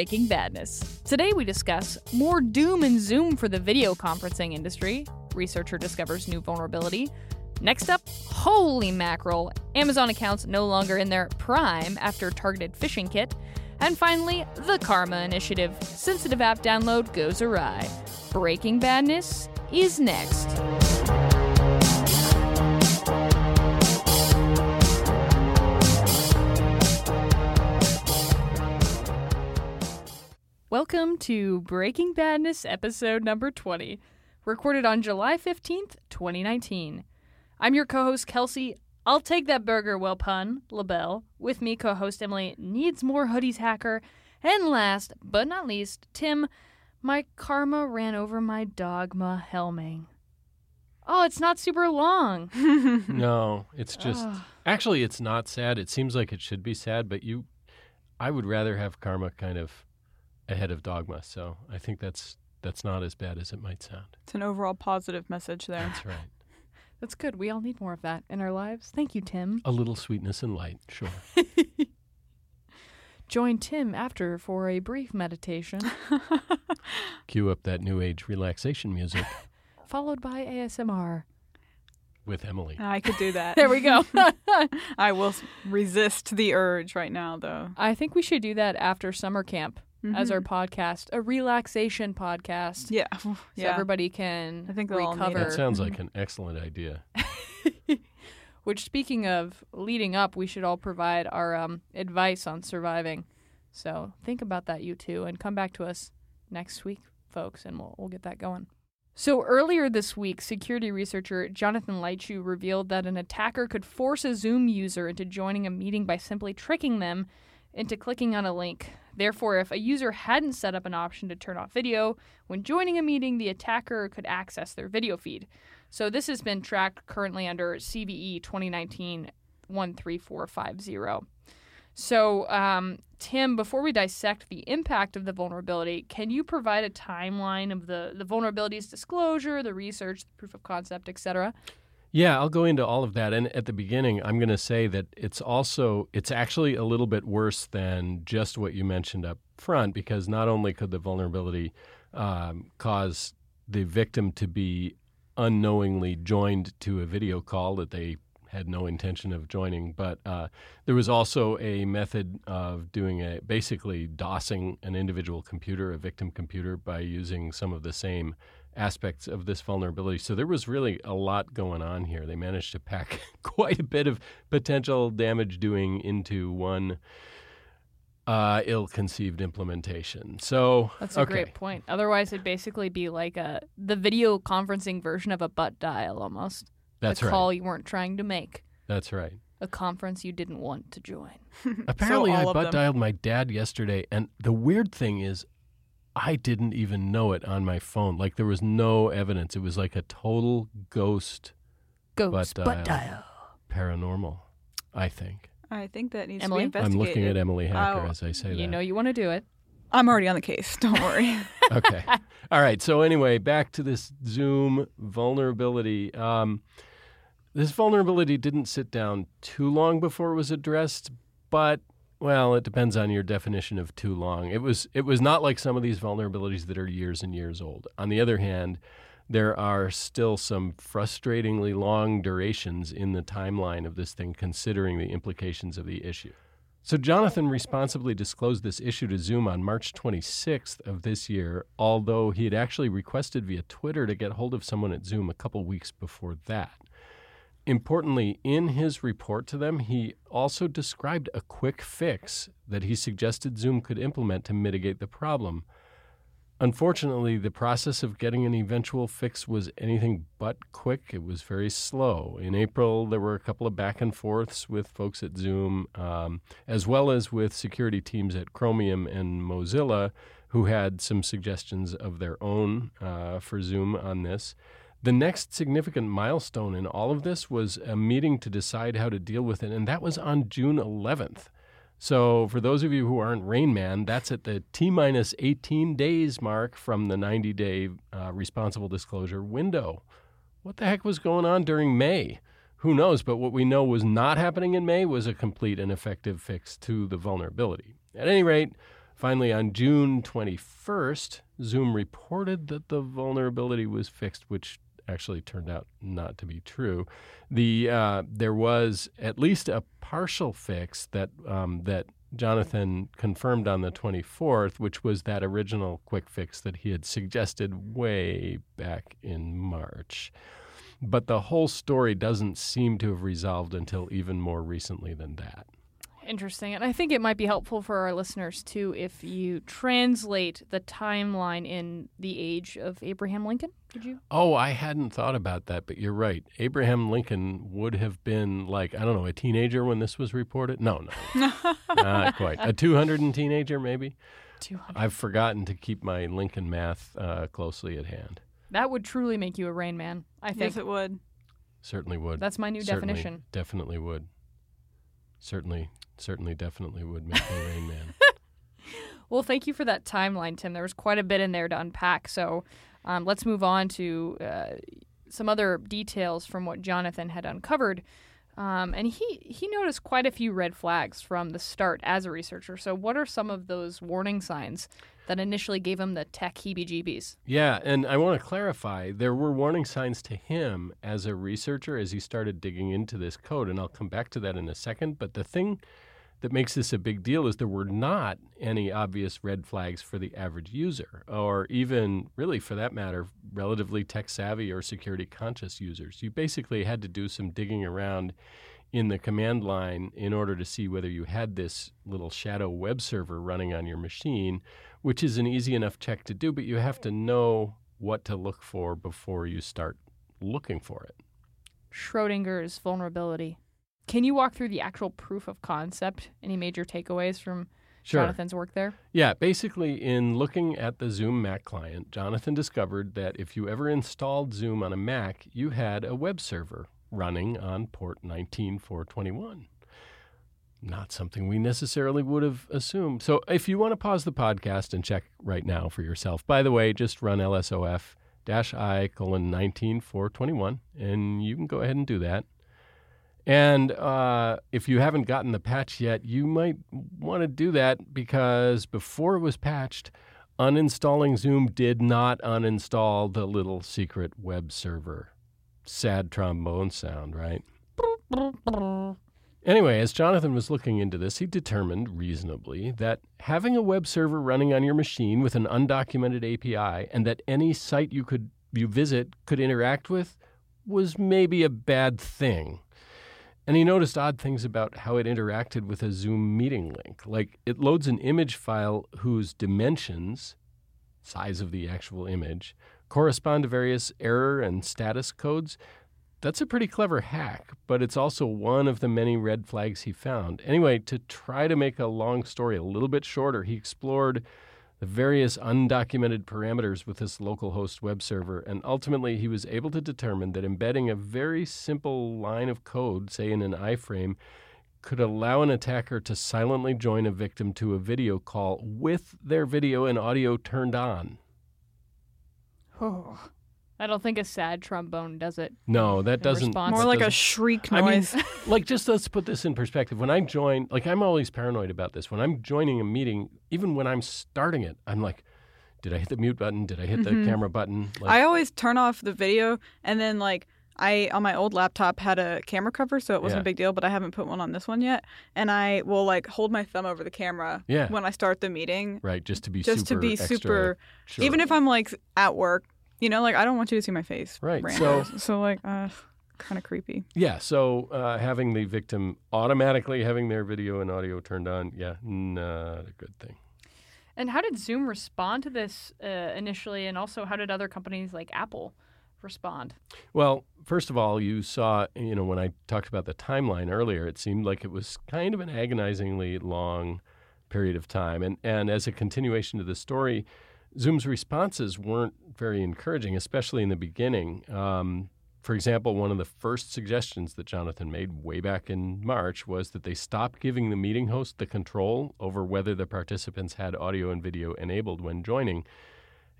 Breaking Badness. Today we discuss more doom and zoom for the video conferencing industry. Researcher discovers new vulnerability. Next up, holy mackerel, Amazon accounts no longer in their prime after targeted phishing kit. And finally, the Karma Initiative. Sensitive app download goes awry. Breaking Badness is next. Welcome to Breaking Badness episode number 20, recorded on July 15th, 2019. I'm your co host, Kelsey. I'll take that burger, well pun, LaBelle. With me, co host Emily needs more hoodies hacker. And last but not least, Tim, my karma ran over my dogma helming. Oh, it's not super long. No, it's just Ugh. actually it's not sad. It seems like it should be sad, but you I would rather have karma kind of ahead of dogma. So I think that's that's not as bad as it might sound. It's an overall positive message there. That's right. That's good. We all need more of that in our lives. Thank you, Tim. A little sweetness and light, sure. Join Tim after for a brief meditation, Cue up that new age relaxation music followed by ASMR. with Emily. I could do that. There we go. I will resist the urge right now, though. I think we should do that after summer camp as our Mhm. podcast, a relaxation podcast. yeah, So yeah. everybody can I think they'll all recover. That sounds like an excellent idea. Which, speaking of leading up, we should all provide our um, advice on surviving. So think about that, you two, and come back to us next week, folks, and we'll, we'll get that going. So earlier this week, security researcher Jonathan Leitschuh revealed that an attacker could force a Zoom user into joining a meeting by simply tricking them into clicking on a link. Therefore, if a user hadn't set up an option to turn off video when joining a meeting, the attacker could access their video feed. So this has been tracked currently under CVE 2019 13450. So, um, Tim, before we dissect the impact of the vulnerability, can you provide a timeline of the, the vulnerabilities disclosure, the research, the proof of concept, etc.? Yeah, I'll go into all of that. And at the beginning, I'm going to say that it's also, it's actually a little bit worse than just what you mentioned up front, because not only could the vulnerability um, cause the victim to be unknowingly joined to a video call that they had no intention of joining, but uh, there was also a method of doing a basically DOSing an individual computer, a victim computer, by using some of the same aspects of this vulnerability. So there was really a lot going on here. They managed to pack quite a bit of potential damage doing into one uh, ill-conceived implementation. So That's a okay. great point. Otherwise, it'd basically be like a the video conferencing version of a butt dial almost. That's a right. call you weren't trying to make, That's right. a conference you didn't want to join. Apparently, I all of butt them. dialed my dad yesterday, and the weird thing is, I didn't even know it on my phone. Like there was no evidence. It was like a total ghost Ghost Butt butt dial. dial. paranormal. I think I think that needs Emily? to be investigated. I'm investigated. looking at Emily Hacker Oh, as I say You that. know you want to do it. I'm already on the case. Don't worry. okay. All right. So anyway, back to this Zoom vulnerability. Um, this vulnerability didn't sit down too long before it was addressed, but well, it depends on your definition of too long. It was it was not like some of these vulnerabilities that are years and years old. On the other hand, there are still some frustratingly long durations in the timeline of this thing considering the implications of the issue. So Jonathan responsibly disclosed this issue to Zoom on March 26th of this year, although he had actually requested via Twitter to get hold of someone at Zoom a couple weeks before that. Importantly, in his report to them, he also described a quick fix that he suggested Zoom could implement to mitigate the problem. Unfortunately, the process of getting an eventual fix was anything but quick. It was very slow. In April, there were a couple of back and forths with folks at Zoom, um, as well as with security teams at Chromium and Mozilla, who had some suggestions of their own uh, for Zoom on this. The next significant milestone in all of this was a meeting to decide how to deal with it, and that was on June 11th. So, for those of you who aren't Rain Man, that's at the T minus 18 days mark from the 90 day uh, responsible disclosure window. What the heck was going on during May? Who knows? But what we know was not happening in May was a complete and effective fix to the vulnerability. At any rate, finally on June 21st, Zoom reported that the vulnerability was fixed, which actually turned out not to be true. The uh, there was at least a partial fix that um, that Jonathan confirmed on the 24th, which was that original quick fix that he had suggested way back in March. But the whole story doesn't seem to have resolved until even more recently than that. Interesting. And I think it might be helpful for our listeners too if you translate the timeline in the age of Abraham Lincoln. Did you? Oh, I hadn't thought about that, but you're right. Abraham Lincoln would have been like, I don't know, a teenager when this was reported? No, no. not quite. A 200 and teenager, maybe? 200. I've forgotten to keep my Lincoln math uh, closely at hand. That would truly make you a rain man, I think. Yes, it would. Certainly would. That's my new Certainly, definition. Definitely would. Certainly, certainly, definitely would make me Rain Man. Well, thank you for that timeline, Tim. There was quite a bit in there to unpack. So um, let's move on to uh, some other details from what Jonathan had uncovered. Um, and he, he noticed quite a few red flags from the start as a researcher. So, what are some of those warning signs that initially gave him the tech heebie jeebies? Yeah, and I want to clarify there were warning signs to him as a researcher as he started digging into this code, and I'll come back to that in a second. But the thing that makes this a big deal is there were not any obvious red flags for the average user, or even, really, for that matter, relatively tech savvy or security conscious users. You basically had to do some digging around in the command line in order to see whether you had this little shadow web server running on your machine, which is an easy enough check to do, but you have to know what to look for before you start looking for it. Schrodinger's vulnerability. Can you walk through the actual proof of concept? Any major takeaways from Sure. Jonathan's work there? Yeah, basically, in looking at the Zoom Mac client, Jonathan discovered that if you ever installed Zoom on a Mac, you had a web server running on port 19421. Not something we necessarily would have assumed. So, if you want to pause the podcast and check right now for yourself, by the way, just run LSOF I colon 19421, and you can go ahead and do that. And uh, if you haven't gotten the patch yet, you might want to do that because before it was patched, uninstalling Zoom did not uninstall the little secret web server. Sad trombone sound, right? Anyway, as Jonathan was looking into this, he determined reasonably that having a web server running on your machine with an undocumented API and that any site you could you visit could interact with was maybe a bad thing. And he noticed odd things about how it interacted with a Zoom meeting link. Like it loads an image file whose dimensions, size of the actual image, correspond to various error and status codes. That's a pretty clever hack, but it's also one of the many red flags he found. Anyway, to try to make a long story a little bit shorter, he explored the various undocumented parameters with this localhost web server, and ultimately he was able to determine that embedding a very simple line of code, say in an iframe, could allow an attacker to silently join a victim to a video call with their video and audio turned on. Oh, I don't think a sad trombone does it. No, that doesn't. response. More that like a doesn't- shriek I mean, like just let's put this in perspective. When I join, like I'm always paranoid about this. When I'm joining a meeting, even when I'm starting it, I'm like, did I hit the mute button? Did I hit the Mhm. camera button? Like, I always turn off the video and then like I on my old laptop had a camera cover, so it wasn't Yeah. a big deal. But I haven't put one on this one yet, and I will like hold my thumb over the camera Yeah. when I start the meeting, right, just to be just super to be extra super. sure. Even if I'm like at work, you know, like I don't want you to see my face. Right, randos. so like, uh, kind of creepy. Yeah, so uh, having the victim automatically having their video and audio turned on, yeah, not a good thing. And how did Zoom respond to this uh, initially? And also, how did other companies like Apple respond? Well, first of all, you saw, you know, when I talked about the timeline earlier, it seemed like it was kind of an agonizingly long period of time. And, and as a continuation to the story, Zoom's responses weren't very encouraging, especially in the beginning. Um, for example, one of the first suggestions that Jonathan made way back in March was that they stop giving the meeting host the control over whether the participants had audio and video enabled when joining.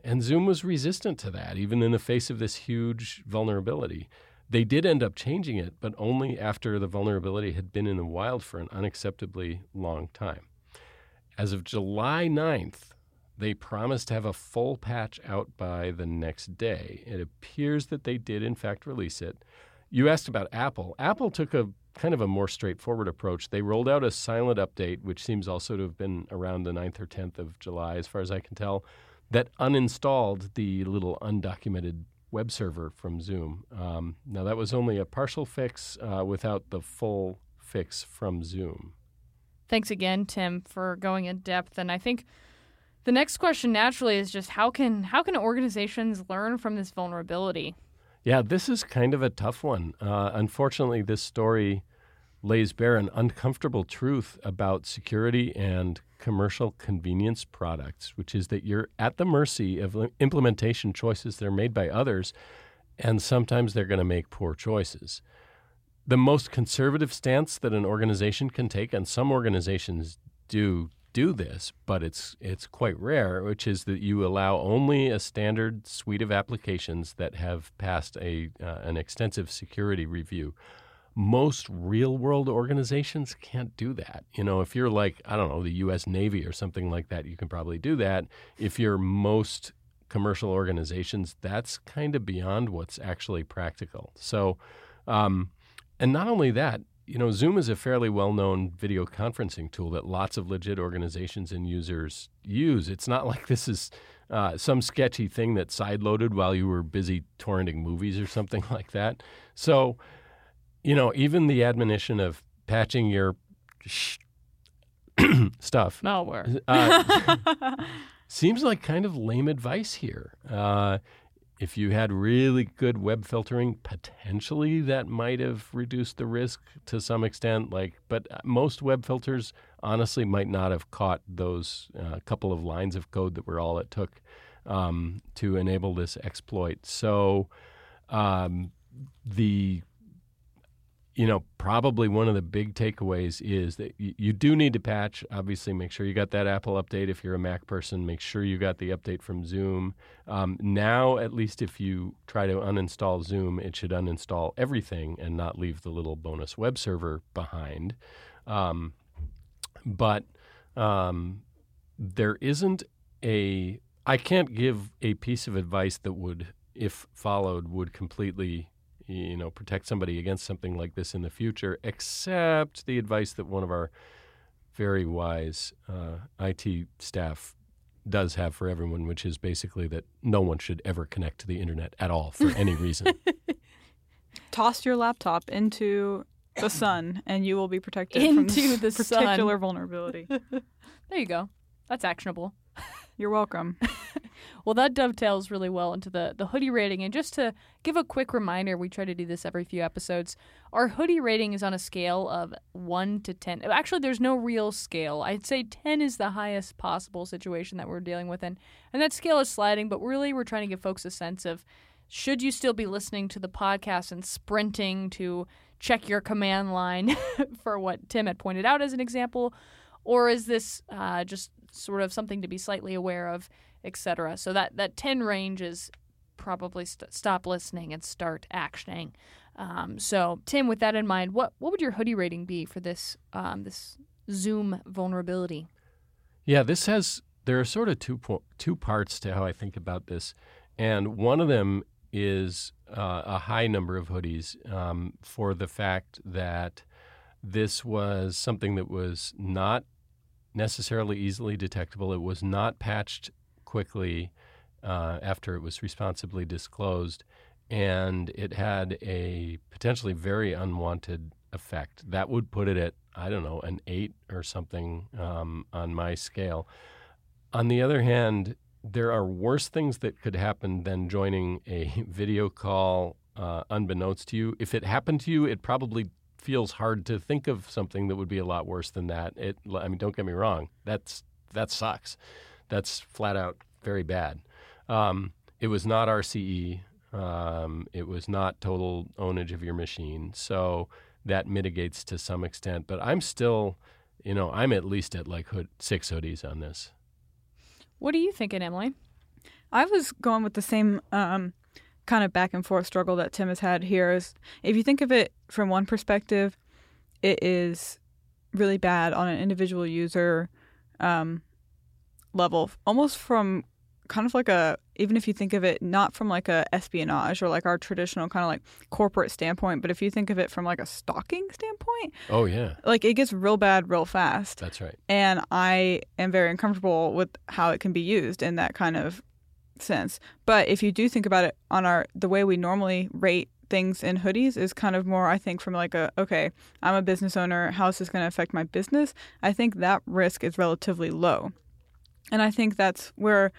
And Zoom was resistant to that, even in the face of this huge vulnerability. They did end up changing it, but only after the vulnerability had been in the wild for an unacceptably long time. as of July 9th, they promised to have a full patch out by the next day. It appears that they did, in fact, release it. You asked about Apple. Apple took a kind of a more straightforward approach. They rolled out a silent update, which seems also to have been around the 9th or 10th of July, as far as I can tell, that uninstalled the little undocumented web server from Zoom. Um, now, that was only a partial fix uh, without the full fix from Zoom. Thanks again, Tim, for going in depth. And I think the next question naturally is just how can how can organizations learn from this vulnerability? Yeah, this is kind of a tough one. Uh, unfortunately, this story lays bare an uncomfortable truth about security and commercial convenience products, which is that you're at the mercy of implementation choices that are made by others, and sometimes they're going to make poor choices. The most conservative stance that an organization can take, and some organizations do do this, but it's it's quite rare, which is that you allow only a standard suite of applications that have passed a uh, an extensive security review. Most real world organizations can't do that. You know, if you're like I don't know the U.S. Navy or something like that, you can probably do that. If you're most commercial organizations, that's kind of beyond what's actually practical. So, um, and not only that, you know, Zoom is a fairly well known video conferencing tool that lots of legit organizations and users use. It's not like this is uh, some sketchy thing that sideloaded while you were busy torrenting movies or something like that. So, you know, even the admonition of patching your sh- stuff malware uh, seems like kind of lame advice here. Uh, if you had really good web filtering, potentially that might have reduced the risk to some extent. Like, but most web filters honestly might not have caught those uh, couple of lines of code that were all it took um, to enable this exploit. So, um, the you know, probably one of the big takeaways is that you, do need to patch. Obviously, make sure you got that Apple update. If you're a Mac person, make sure you got the update from Zoom. Um, now, at least if you try to uninstall Zoom, it should uninstall everything and not leave the little bonus web server behind. Um, but um, there isn't a, I can't give a piece of advice that would, if followed, would completely you know protect somebody against something like this in the future, except the advice that one of our very wise uh, IT staff does have for everyone, which is basically that no one should ever connect to the internet at all for any reason. Toss your laptop into the sun, and you will be protected into from the particular sun. vulnerability. there you go. That's actionable. You're welcome. well, that dovetails really well into the, the hoodie rating. And just to give a quick reminder, we try to do this every few episodes. Our hoodie rating is on a scale of 1 to 10. Actually, there's no real scale. I'd say 10 is the highest possible situation that we're dealing with. And, and that scale is sliding, but really, we're trying to give folks a sense of should you still be listening to the podcast and sprinting to check your command line for what Tim had pointed out as an example? Or is this uh, just sort of something to be slightly aware of, etc. So that that ten range is probably st- stop listening and start actioning. Um, so Tim, with that in mind, what what would your hoodie rating be for this um, this Zoom vulnerability? Yeah, this has there are sort of two po- two parts to how I think about this, and one of them is uh, a high number of hoodies um, for the fact that this was something that was not necessarily easily detectable. It was not patched quickly uh, after it was responsibly disclosed, and it had a potentially very unwanted effect. That would put it at, I don't know, an eight or something um, on my scale. On the other hand, there are worse things that could happen than joining a video call uh, unbeknownst to you. If it happened to you, it probably feels hard to think of something that would be a lot worse than that. It, I mean, don't get me wrong. That's that sucks. That's flat out very bad. Um, it was not RCE. Um, it was not total ownage of your machine. So that mitigates to some extent. But I'm still, you know, I'm at least at like hood, six hoodies on this. What are you thinking, Emily? I was going with the same um, kind of back and forth struggle that Tim has had here is if you think of it from one perspective, it is really bad on an individual user um, level, almost from kind of like a even if you think of it not from like a espionage or like our traditional kind of like corporate standpoint, but if you think of it from like a stalking standpoint, Oh yeah, like it gets real bad real fast. that's right. And I am very uncomfortable with how it can be used in that kind of sense. But if you do think about it on our the way we normally rate things in hoodies is kind of more I think from like a okay, I'm a business owner, how is this going to affect my business? I think that risk is relatively low. And I think that's where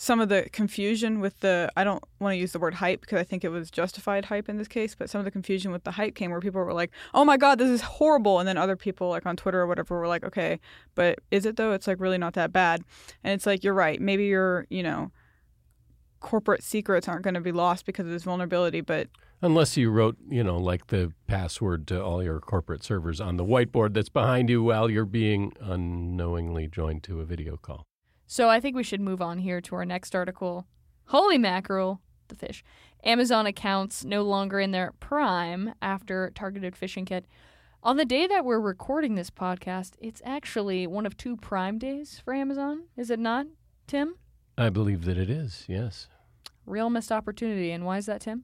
some of the confusion with the I don't want to use the word hype because I think it was justified hype in this case, but some of the confusion with the hype came where people were like, "Oh my god, this is horrible." And then other people like on Twitter or whatever were like, "Okay, but is it though? It's like really not that bad." And it's like, "You're right. Maybe you're, you know, corporate secrets aren't going to be lost because of this vulnerability, but Unless you wrote, you know, like the password to all your corporate servers on the whiteboard that's behind you while you're being unknowingly joined to a video call. So I think we should move on here to our next article. Holy mackerel, the fish. Amazon accounts no longer in their prime after targeted phishing kit. On the day that we're recording this podcast, it's actually one of two prime days for Amazon, is it not, Tim? I believe that it is, yes. Real missed opportunity. And why is that, Tim?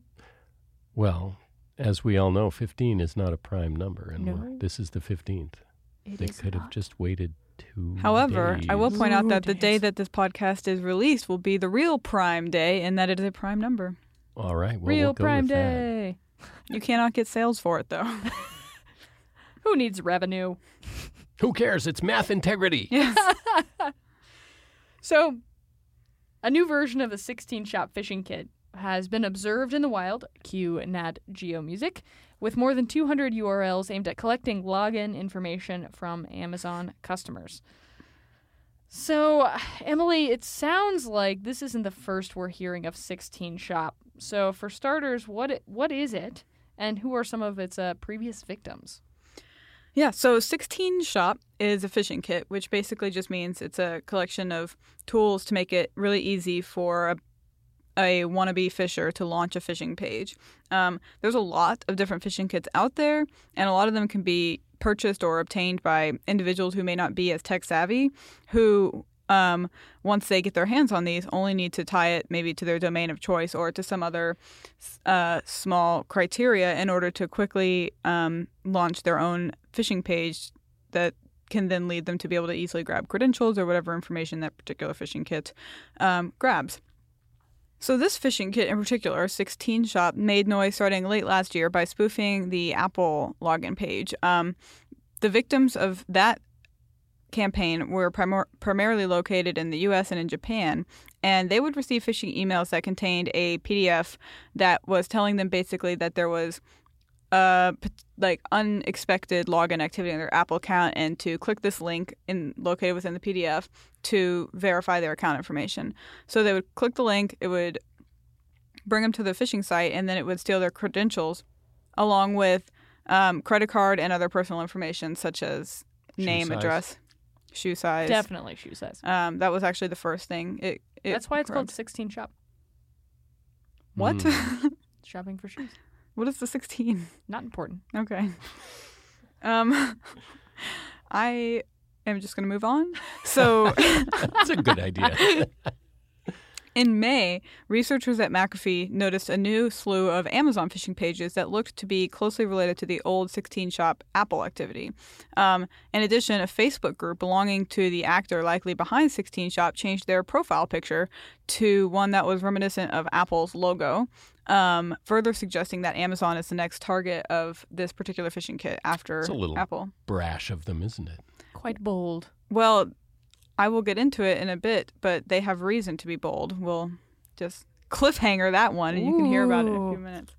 Well, as we all know, 15 is not a prime number, and No. this is the 15th. It they is could have just waited two However, I will point out Ooh, that the day that this podcast is released will be the real prime day and that it is a prime number. All right, well, Real we'll Prime with that. Day. You cannot get sales for it though. Who needs revenue? Who cares? It's math integrity. yes. So, a new version of the 16 shop phishing kit has been observed in the wild, cue Nat Geo Music, with more than 200 URLs aimed at collecting login information from Amazon customers. So, Emily, it sounds like this isn't the first we're hearing of 16 shop. So, for starters, what what is it, and who are some of its uh, previous victims? Yeah, so 16 Shop is a phishing kit, which basically just means it's a collection of tools to make it really easy for a, a wannabe phisher to launch a phishing page. Um, there's a lot of different phishing kits out there, and a lot of them can be purchased or obtained by individuals who may not be as tech savvy, who um, once they get their hands on these, only need to tie it maybe to their domain of choice or to some other uh, small criteria in order to quickly um, launch their own phishing page that can then lead them to be able to easily grab credentials or whatever information that particular phishing kit um, grabs. So this phishing kit in particular, 16 Shop, made noise starting late last year by spoofing the Apple login page. Um, the victims of that campaign were primar- primarily located in the US and in Japan, and they would receive phishing emails that contained a PDF that was telling them basically that there was uh like unexpected login activity on their Apple account and to click this link in located within the PDF to verify their account information. So they would click the link, it would bring them to the phishing site and then it would steal their credentials along with um, credit card and other personal information such as Shoe name, size. address, shoe size. Definitely shoe size. Um, that was actually the first thing. It, it That's why it's called 16 shop. what? Mm. Shopping for shoes. What is the sixteen? Not important. Okay. Um, I am just gonna move on. So. That's a good idea. In May, researchers at McAfee noticed a new slew of Amazon phishing pages that looked to be closely related to the old 16 shop Apple activity. Um, in addition, a Facebook group belonging to the actor likely behind 16 shop changed their profile picture to one that was reminiscent of Apple's logo, um, further suggesting that Amazon is the next target of this particular phishing kit after It's a little- Apple. Brash of them, isn't it? Quite bold. Well, I will get into it in a bit, but they have reason to be bold. We'll just cliffhanger that one, and you can hear about it in a few minutes.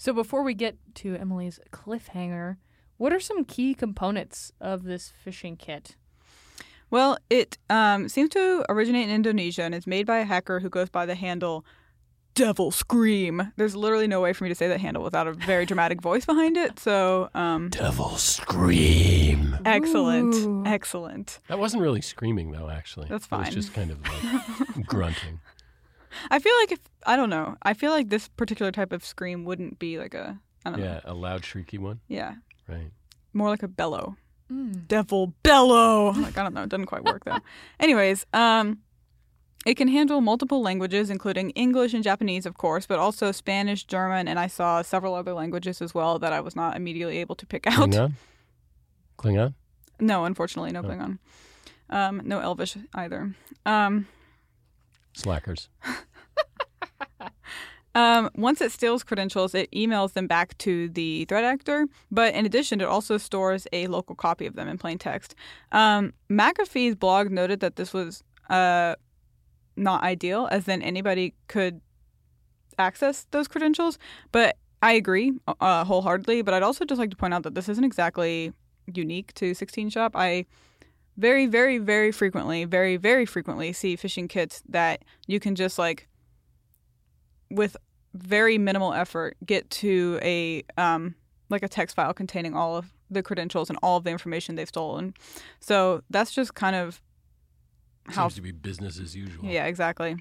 So before we get to Emily's cliffhanger, what are some key components of this phishing kit? Well, it um, seems to originate in Indonesia, and it's made by a hacker who goes by the handle Devil Scream. There's literally no way for me to say that handle without a very dramatic voice behind it. So, um, Devil scream. excellent, Ooh. excellent. That wasn't really screaming, though. Actually, That's fine. It was just kind of like grunting. I feel like if I don't know, I feel like this particular type of scream wouldn't be like a I don't know, Yeah, a loud, shrieky one. yeah, Right. more like a bellow. devil bellow. Like I don't know, it doesn't quite work though. Anyways, um, it can handle multiple languages, including English and Japanese, of course, but also Spanish, German, and I saw several other languages as well that I was not immediately able to pick out. Klingon? Klingon? No, unfortunately, no Oh. Klingon. Um, no Elvish either. Um, Slackers. Um, once it steals credentials, it emails them back to the threat actor. But in addition, it also stores a local copy of them in plain text. Um, McAfee's blog noted that this was uh, not ideal, as then anybody could access those credentials. But I agree uh, wholeheartedly. But I'd also just like to point out that this isn't exactly unique to 16 Shop. I very, very, very frequently, very, very frequently see phishing kits that you can just like with very minimal effort get to a um, like a text file containing all of the credentials and all of the information they've stolen. So that's just kind of how Seems to be business as usual. yeah, exactly.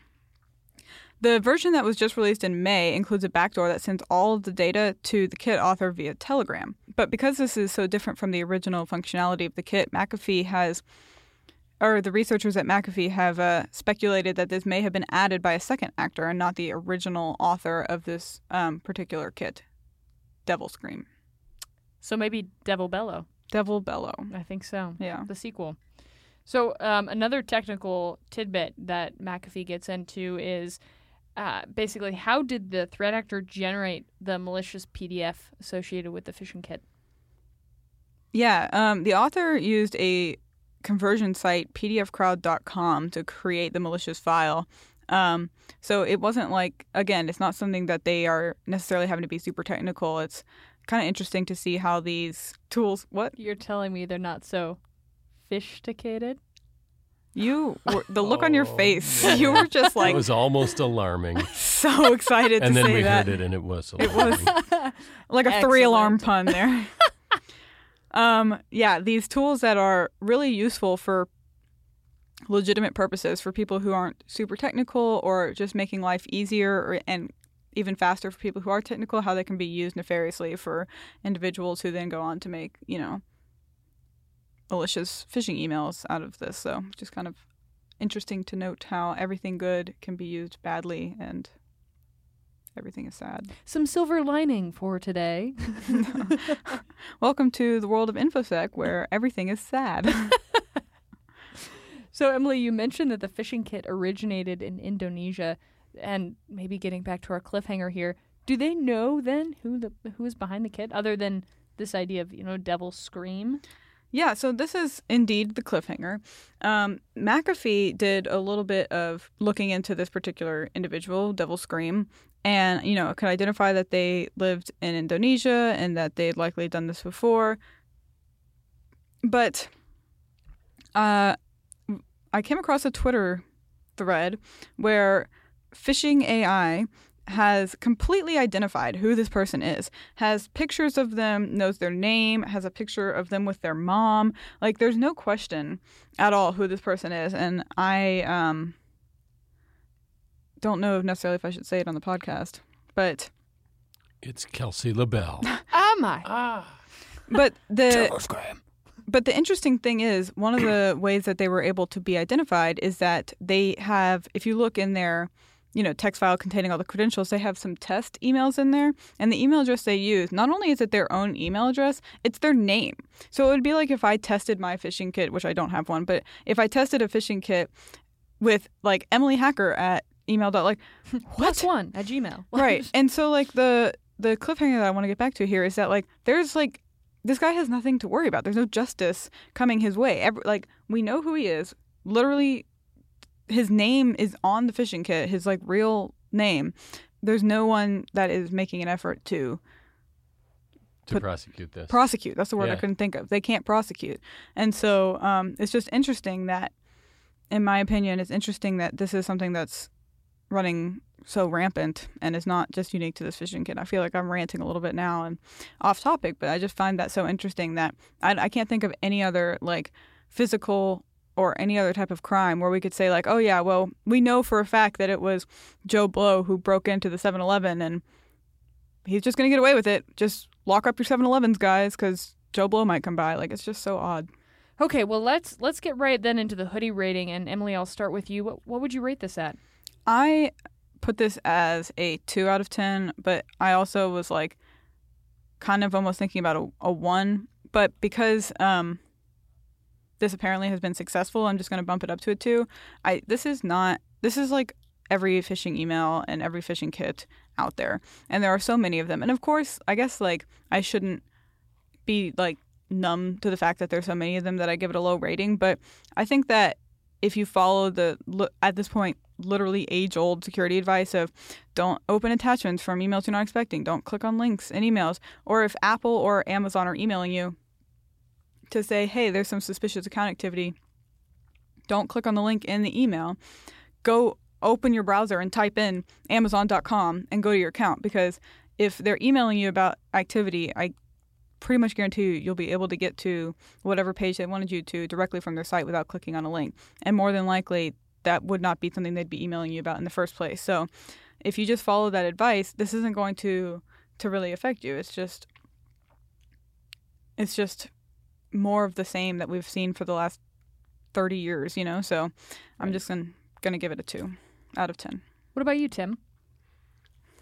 The version that was just released in May includes a backdoor that sends all of the data to the kit author via Telegram. But because this is so different from the original functionality of the kit, McAfee has, or the researchers at McAfee have uh, speculated that this may have been added by a second actor and not the original author of this um, particular kit, Devil Scream. So maybe Devil Bellow. Devil Bellow. I think so. Yeah. The sequel. So um, another technical tidbit that McAfee gets into is uh, basically how did the threat actor generate the malicious PDF associated with the phishing kit? Yeah, um, the author used a conversion site, pdfcrowd.com, to create the malicious file. Um, so it wasn't like, again, it's not something that they are necessarily having to be super technical. It's kind of interesting to see how these tools. What You're telling me they're not so fish-ticated? you were, the look on your Oh, face, man. you were just like it was almost alarming. so excited and to then say we that. heard it, and it was It was like a three alarm pun there. um, yeah, these tools that are really useful for legitimate purposes for people who aren't super technical or just making life easier or, and even faster for people who are technical, how they can be used nefariously for individuals who then go on to make, you know, malicious phishing emails out of this. So just kind of interesting to note how everything good can be used badly and everything is sad. Some silver lining for today. Welcome to the world of InfoSec where everything is sad. So, Emily, you mentioned that the phishing kit originated in Indonesia, and maybe getting back to our cliffhanger here, do they know then who the who is behind the kit, other than this idea of you know Devil Scream? Yeah, so this is indeed the cliffhanger. Um, McAfee did a little bit of looking into this particular individual, Devil Scream, and you know could identify that they lived in Indonesia and that they'd likely done this before. But uh, I came across a Twitter thread where phishing AI has completely identified who this person is, has pictures of them, knows their name, has a picture of them with their mom. Like, there's no question at all who this person is. And I um, don't know necessarily if I should say it on the podcast, but it's Kelsey LaBelle. Oh my! ah. but the Scram. But the interesting thing is, one of the ways that they were able to be identified is that they have, if you look in their, you know, text file containing all the credentials, they have some test emails in there. And the email address they use, not only is it their own email address, it's their name. So it would be like if I tested my phishing kit, which I don't have one, but if I tested a phishing kit with like Emily Hacker at email dot like what Plus one at Gmail. right and so like the the cliffhanger that i want to get back to here is that like there's like this guy has nothing to worry about there's no justice coming his way Every, like we know who he is literally his name is on the phishing kit his like real name. There's no one that is making an effort to To Put- prosecute this. prosecute. That's the word i couldn't think of. They can't prosecute. And so um, it's just interesting that in my opinion it's interesting that this is something that's running so rampant and is not just unique to this phishing kit. I feel like i'm ranting a little bit now and off topic but i just find that so interesting that i, I can't think of any other like physical or any other type of crime where we could say like oh yeah well we know for a fact that it was joe blow who broke into the 7-eleven and he's just going to get away with it just lock up your 7-elevens guys because Joe Blow might come by. Like it's just so odd. Okay, well let's let's get right then into the hoodie rating. And Emily, I'll start with you. What what would you rate this at? I put this as a two out of ten, but I also was like kind of almost thinking about a, a one. But because um, this apparently has been successful, I'm just going to bump it up to a two. I this is not this is like every phishing email and every phishing kit out there, and there are so many of them. And of course, I guess like I shouldn't be like numb to the fact that there's so many of them that I give it a low rating, but I think that if you follow the at this point literally age old security advice of don't open attachments from emails you're not expecting, don't click on links in emails, or if Apple or Amazon are emailing you to say, hey, there's some suspicious account activity, don't click on the link in the email. Go open your browser and type in amazon.com and go to your account because if they're emailing you about activity, I pretty much guarantee you you'll be able to get to whatever page they wanted you to directly from their site without clicking on a link. And more than likely, that would not be something they'd be emailing you about in the first place. So if you just follow that advice, this isn't going to to really affect you. It's just it's just more of the same that we've seen for the last 30 years, you know? So I'm just going to give it a 2 out of 10. What about you, Tim?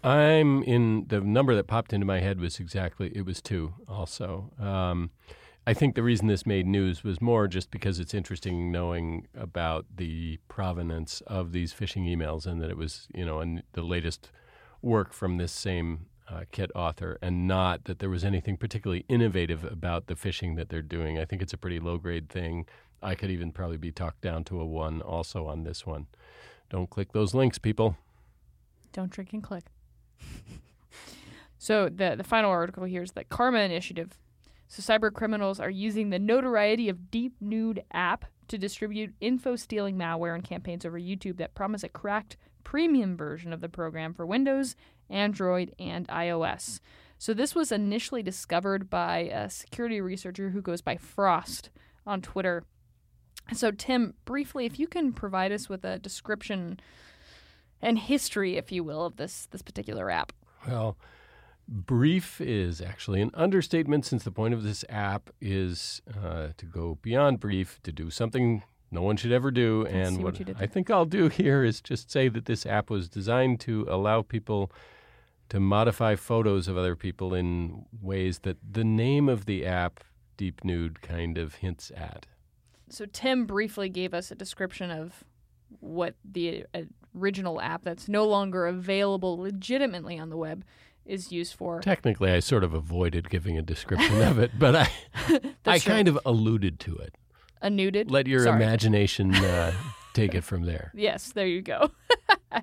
I'm in the number that popped into my head was exactly it was two also. Um, I think the reason this made news was more just because it's interesting knowing about the provenance of these phishing emails and that it was you know and the latest work from this same uh, kit author and not that there was anything particularly innovative about the phishing that they're doing. I think it's a pretty low grade thing. I could even probably be talked down to a one also on this one. Don't click those links, people. Don't drink and click. so the the final article here is the Karma Initiative. So cyber criminals are using the notoriety of Deep Nude app to distribute info stealing malware and campaigns over YouTube that promise a cracked premium version of the program for Windows, Android, and iOS. So this was initially discovered by a security researcher who goes by Frost on Twitter. So Tim, briefly, if you can provide us with a description and history, if you will, of this this particular app. Well, brief is actually an understatement since the point of this app is uh, to go beyond brief, to do something no one should ever do. and what, what I think I'll do here is just say that this app was designed to allow people to modify photos of other people in ways that the name of the app, Deep Nude, kind of hints at. So Tim briefly gave us a description of what the uh, original app that's no longer available legitimately on the web is used for. Technically, I sort of avoided giving a description of it, but I I true. kind of alluded to it. A nuded. Let your Sorry. imagination uh, take it from there. Yes, there you go.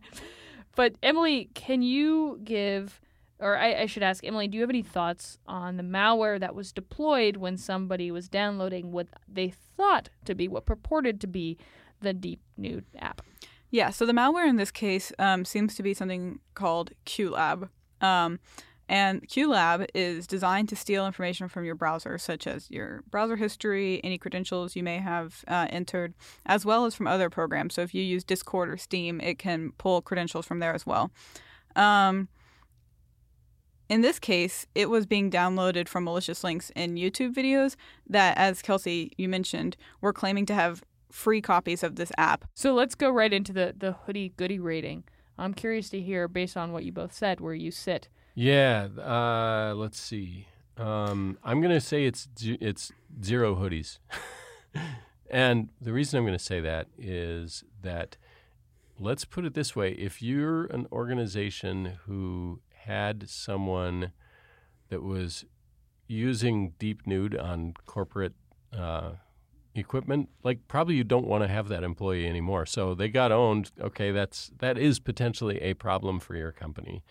but Emily, can you give, or I, I should ask Emily, do you have any thoughts on the malware that was deployed when somebody was downloading what they thought to be, what purported to be, the Deep Nude app? Yeah, so the malware in this case um, seems to be something called QuLab. Um, and QuLab is designed to steal information from your browser, such as your browser history, any credentials you may have uh, entered, as well as from other programs. So if you use Discord or Steam, it can pull credentials from there as well. Um, in this case, it was being downloaded from malicious links in YouTube videos that, as Kelsey, you mentioned, were claiming to have free copies of this app. So let's go right into the, the hoodie goody rating. I'm curious to hear, based on what you both said, where you sit. Yeah, uh, let's see. Um, I'm going to say it's it's zero hoodies, and the reason I'm going to say that is that let's put it this way: if you're an organization who had someone that was using Deep Nude on corporate uh, equipment, like probably you don't want to have that employee anymore. So they got owned. Okay, that's that is potentially a problem for your company,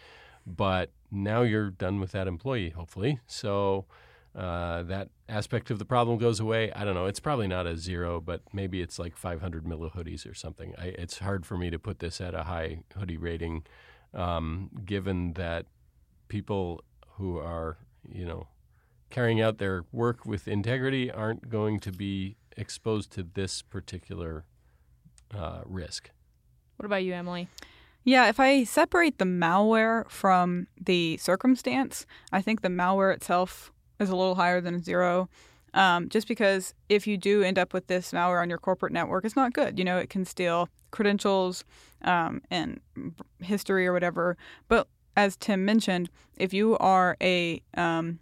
but now you're done with that employee, hopefully. So uh, that aspect of the problem goes away. I don't know. It's probably not a zero, but maybe it's like 500 milli hoodies or something. I, it's hard for me to put this at a high hoodie rating, um, given that people who are, you know, carrying out their work with integrity aren't going to be exposed to this particular uh, risk. What about you, Emily? Yeah, if I separate the malware from the circumstance, I think the malware itself is a little higher than zero. Um, just because if you do end up with this malware on your corporate network, it's not good. You know, it can steal credentials um, and history or whatever. But as Tim mentioned, if you are a um,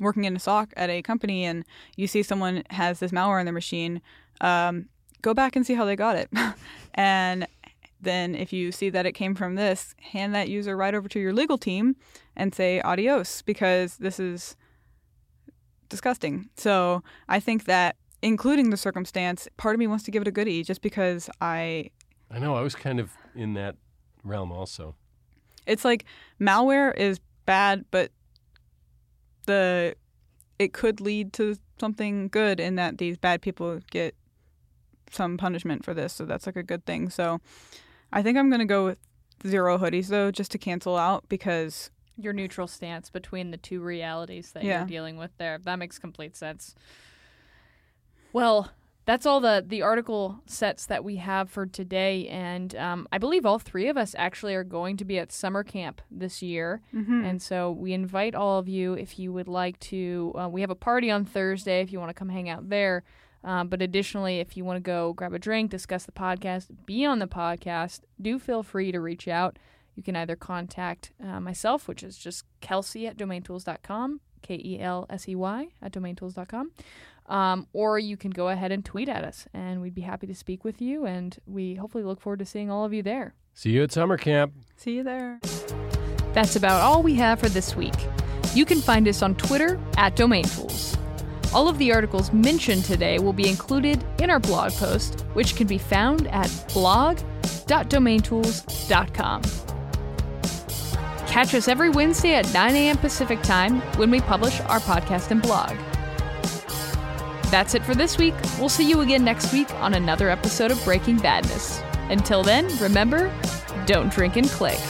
working in a SOC at a company and you see someone has this malware on their machine, um, go back and see how they got it. and then if you see that it came from this, hand that user right over to your legal team and say adios because this is disgusting. So I think that including the circumstance, part of me wants to give it a hoodie just because I. I know. I was kind of in that realm also. It's like malware is bad, but the it could lead to something good in that these bad people get some punishment for this. So that's like a good thing. So I think I'm going to go with zero hoodies though, just to cancel out because your neutral stance between the two realities that Yeah. you're dealing with there. That makes complete sense. Well, that's all the the article sets that we have for today, and um, I believe all three of us actually are going to be at summer camp this year, Mm-hmm. and so we invite all of you if you would like to. Uh, we have a party on Thursday if you want to come hang out there. Um, but additionally, if you want to go grab a drink, discuss the podcast, be on the podcast, do feel free to reach out. You can either contact uh, myself, which is just Kelsey at domaintools.com, K E L S E Y at domaintools.com, um, or you can go ahead and tweet at us, and we'd be happy to speak with you. And we hopefully look forward to seeing all of you there. See you at summer camp. see you there. That's about all we have for this week. You can find us on Twitter at Domain Tools. All of the articles mentioned today will be included in our blog post, which can be found at blog.domaintools.com. Catch us every Wednesday at 9 a.m. Pacific Time when we publish our podcast and blog. That's it for this week. We'll see you again next week on another episode of Breaking Badness. Until then, remember don't drink and click.